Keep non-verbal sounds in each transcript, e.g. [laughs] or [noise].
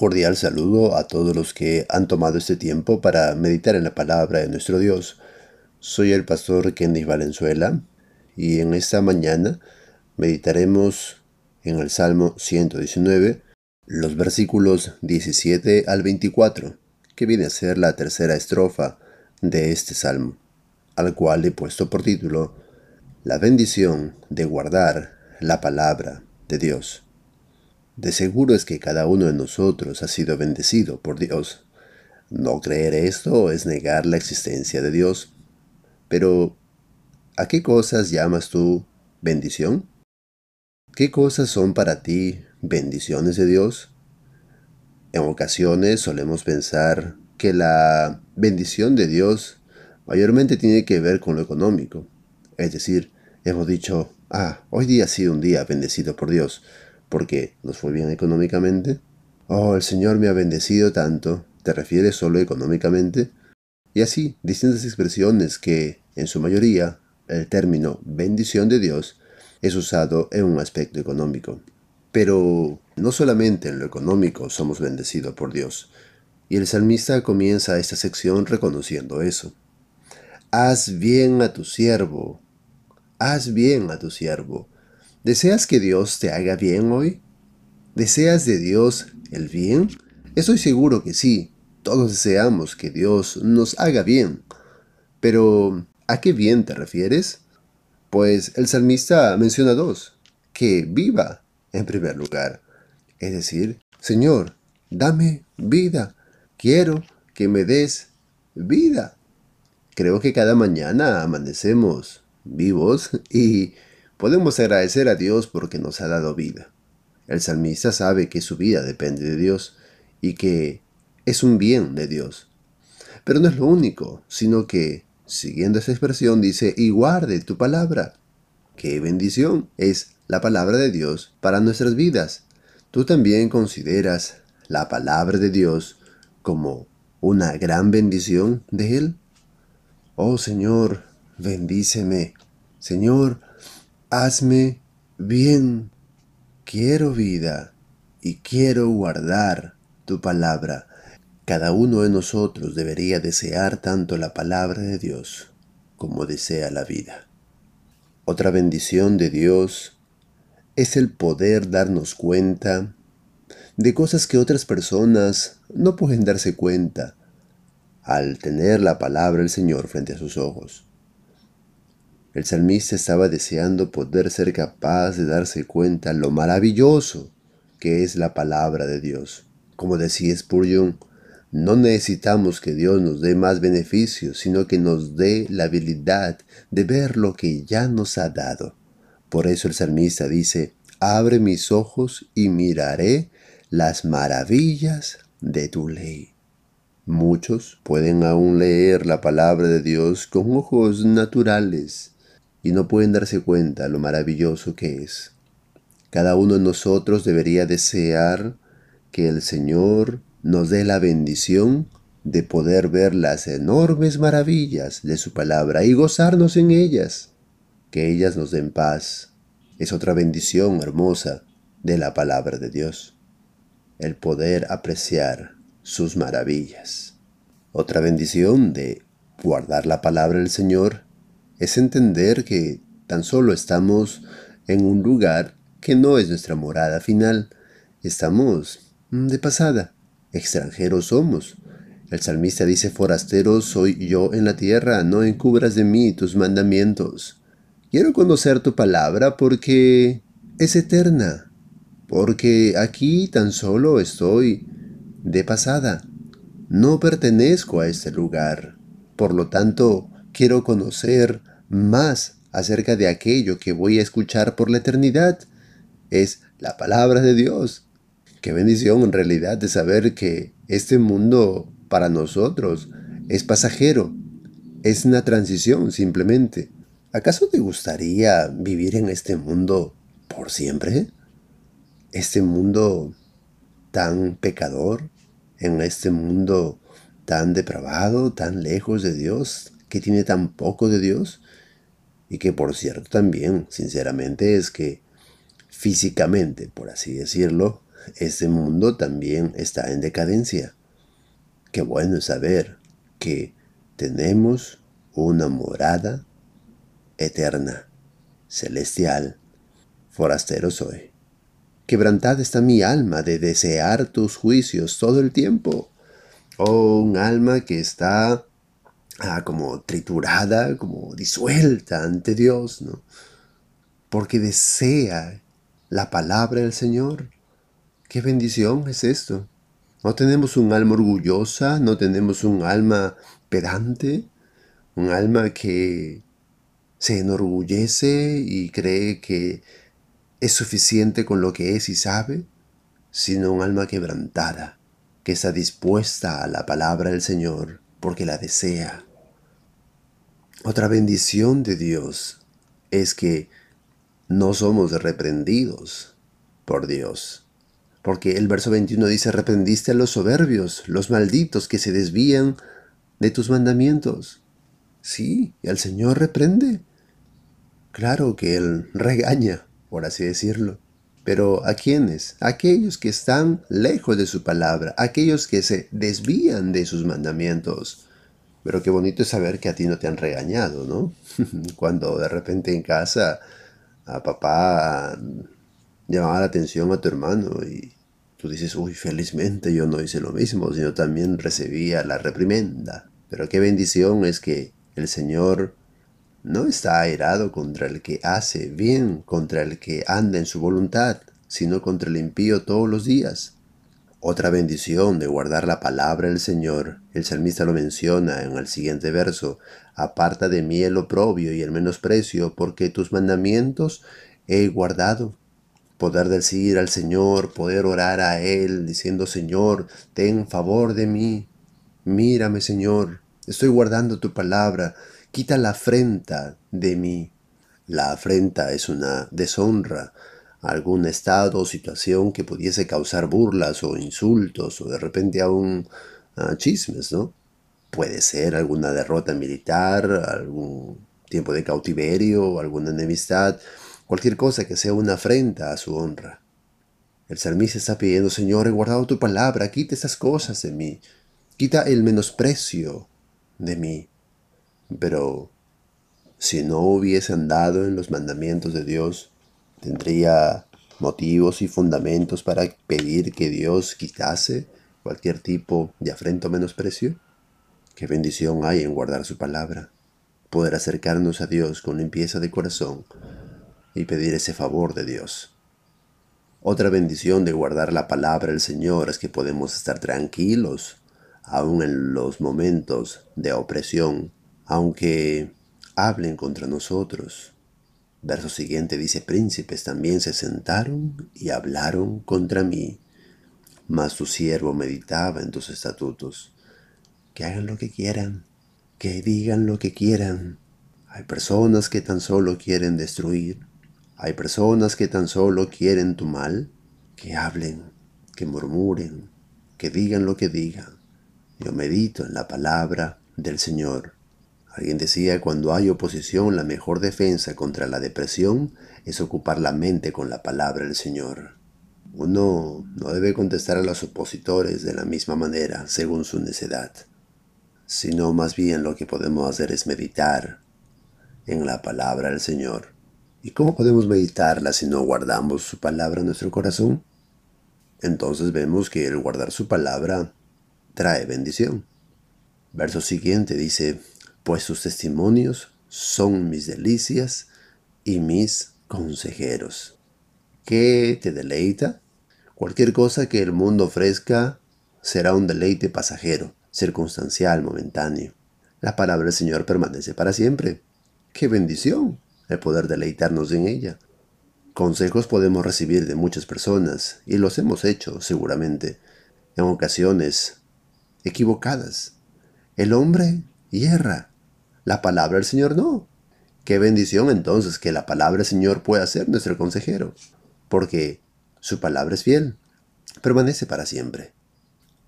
cordial saludo a todos los que han tomado este tiempo para meditar en la palabra de nuestro Dios. Soy el pastor Kenny Valenzuela y en esta mañana meditaremos en el Salmo 119 los versículos 17 al 24, que viene a ser la tercera estrofa de este salmo, al cual he puesto por título La bendición de guardar la palabra de Dios. De seguro es que cada uno de nosotros ha sido bendecido por Dios. No creer esto es negar la existencia de Dios. Pero, ¿a qué cosas llamas tú bendición? ¿Qué cosas son para ti bendiciones de Dios? En ocasiones solemos pensar que la bendición de Dios mayormente tiene que ver con lo económico. Es decir, hemos dicho, ah, hoy día ha sido un día bendecido por Dios porque nos fue bien económicamente. Oh, el Señor me ha bendecido tanto. ¿Te refieres solo económicamente? Y así, distintas expresiones que, en su mayoría, el término bendición de Dios es usado en un aspecto económico. Pero no solamente en lo económico somos bendecidos por Dios. Y el salmista comienza esta sección reconociendo eso. Haz bien a tu siervo. Haz bien a tu siervo ¿Deseas que Dios te haga bien hoy? ¿Deseas de Dios el bien? Estoy seguro que sí. Todos deseamos que Dios nos haga bien. Pero, ¿a qué bien te refieres? Pues el salmista menciona dos. Que viva, en primer lugar. Es decir, Señor, dame vida. Quiero que me des vida. Creo que cada mañana amanecemos vivos y Podemos agradecer a Dios porque nos ha dado vida. El salmista sabe que su vida depende de Dios y que es un bien de Dios. Pero no es lo único, sino que, siguiendo esa expresión, dice, y guarde tu palabra. ¡Qué bendición es la palabra de Dios para nuestras vidas! ¿Tú también consideras la palabra de Dios como una gran bendición de Él? Oh Señor, bendíceme. Señor, hazme bien. Quiero vida y quiero guardar tu palabra. Cada uno de nosotros debería desear tanto la palabra de Dios como desea la vida. Otra bendición de Dios es el poder darnos cuenta de cosas que otras personas no pueden darse cuenta al tener la palabra del Señor frente a sus ojos. El salmista estaba deseando poder ser capaz de darse cuenta lo maravilloso que es la palabra de Dios. Como decía Spurgeon, no necesitamos que Dios nos dé más beneficios, sino que nos dé la habilidad de ver lo que ya nos ha dado. Por eso el salmista dice, abre mis ojos y miraré las maravillas de tu ley. Muchos pueden aún leer la palabra de Dios con ojos naturales, y no pueden darse cuenta lo maravilloso que es. Cada uno de nosotros debería desear que el Señor nos dé la bendición de poder ver las enormes maravillas de su palabra y gozarnos en ellas. Que ellas nos den paz. Es otra bendición hermosa de la palabra de Dios. El poder apreciar sus maravillas. Otra bendición de guardar la palabra del Señor es entender que tan solo estamos en un lugar que no es nuestra morada final. Estamos de pasada, extranjeros somos. El salmista dice, forastero soy yo en la tierra, no encubras de mí tus mandamientos. Quiero conocer tu palabra porque es eterna, porque aquí tan solo estoy de pasada. No pertenezco a este lugar. Por lo tanto, quiero conocer más acerca de aquello que voy a escuchar por la eternidad. Es la palabra de Dios. Qué bendición en realidad de saber que este mundo para nosotros es pasajero. Es una transición simplemente. ¿Acaso te gustaría vivir en este mundo por siempre? Este mundo tan pecador, en este mundo tan depravado, tan lejos de Dios, que tiene tan poco de Dios. Y que por cierto también, sinceramente, es que físicamente, por así decirlo, este mundo también está en decadencia. Qué bueno saber que tenemos una morada eterna, celestial, forastero soy. Quebrantada está mi alma de desear tus juicios todo el tiempo. Oh, un alma que está ah, como triturada, como disuelta ante Dios, ¿no? Porque desea la palabra del Señor. Qué bendición es esto. No tenemos un alma orgullosa, no tenemos un alma pedante, un alma que se enorgullece y cree que es suficiente con lo que es y sabe, sino un alma quebrantada, que está dispuesta a la palabra del Señor porque la desea. Otra bendición de Dios es que no somos reprendidos por Dios. Porque el verso 21 dice, reprendiste a los soberbios, los malditos que se desvían de tus mandamientos. Sí, el Señor reprende. Claro que Él regaña, por así decirlo. Pero ¿a quiénes? Aquellos que están lejos de su palabra, aquellos que se desvían de sus mandamientos. Pero qué bonito es saber que a ti no te han regañado, ¿no? [laughs] Cuando de repente en casa a papá llamaba la atención a tu hermano y tú dices, uy, felizmente yo no hice lo mismo, sino también recibía la reprimenda. Pero qué bendición es que el Señor no está airado contra el que hace bien, contra el que anda en su voluntad, sino contra el impío todos los días. Otra bendición de guardar la palabra del Señor, el salmista lo menciona en el siguiente verso, aparta de mí el oprobio y el menosprecio, porque tus mandamientos he guardado poder decir al Señor, poder orar a Él diciendo, Señor, ten favor de mí, mírame Señor, estoy guardando tu palabra, quita la afrenta de mí. La afrenta es una deshonra, algún estado o situación que pudiese causar burlas o insultos o de repente aún uh, chismes, ¿no? Puede ser alguna derrota militar, algún tiempo de cautiverio, alguna enemistad, cualquier cosa que sea una afrenta a su honra. El salmista está pidiendo, Señor, he guardado tu palabra, quita esas cosas de mí, quita el menosprecio de mí. Pero si no hubiese andado en los mandamientos de Dios, tendría motivos y fundamentos para pedir que Dios quitase cualquier tipo de afrento o menosprecio? Qué bendición hay en guardar su palabra, poder acercarnos a Dios con limpieza de corazón y pedir ese favor de Dios. Otra bendición de guardar la palabra del Señor es que podemos estar tranquilos, aun en los momentos de opresión, aunque hablen contra nosotros. Verso siguiente dice, príncipes también se sentaron y hablaron contra mí, mas tu siervo meditaba en tus estatutos. Que hagan lo que quieran, que digan lo que quieran. Hay personas que tan solo quieren destruir, hay personas que tan solo quieren tu mal, que hablen, que murmuren, que digan lo que digan. Yo medito en la palabra del Señor. Alguien decía, cuando hay oposición, la mejor defensa contra la depresión es ocupar la mente con la palabra del Señor. Uno no debe contestar a los opositores de la misma manera, según su necedad, sino más bien lo que podemos hacer es meditar en la palabra del Señor ¿Y cómo podemos meditarla si no guardamos su palabra en nuestro corazón? Entonces vemos que el guardar su palabra trae bendición. Verso siguiente dice, pues sus testimonios son mis delicias y mis consejeros. ¿Qué te deleita? Cualquier cosa que el mundo ofrezca será un deleite pasajero, circunstancial, momentáneo. La palabra del Señor permanece para siempre. ¡Qué bendición! el poder deleitarnos en ella. Consejos podemos recibir de muchas personas, y los hemos hecho seguramente, en ocasiones equivocadas. El hombre hierra, la palabra del Señor no. Qué bendición entonces que la palabra del Señor pueda ser nuestro consejero, porque su palabra es fiel, permanece para siempre.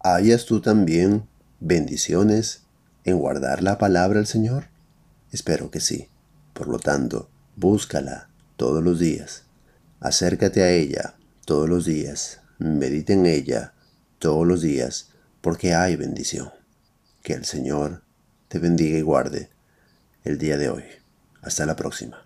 ¿Hayas tú también bendiciones en guardar la palabra del Señor? Espero que sí. Por lo tanto, búscala todos los días. Acércate a ella todos los días. medita en ella todos los días, porque hay bendición. Que el Señor te bendiga y guarde el día de hoy. Hasta la próxima.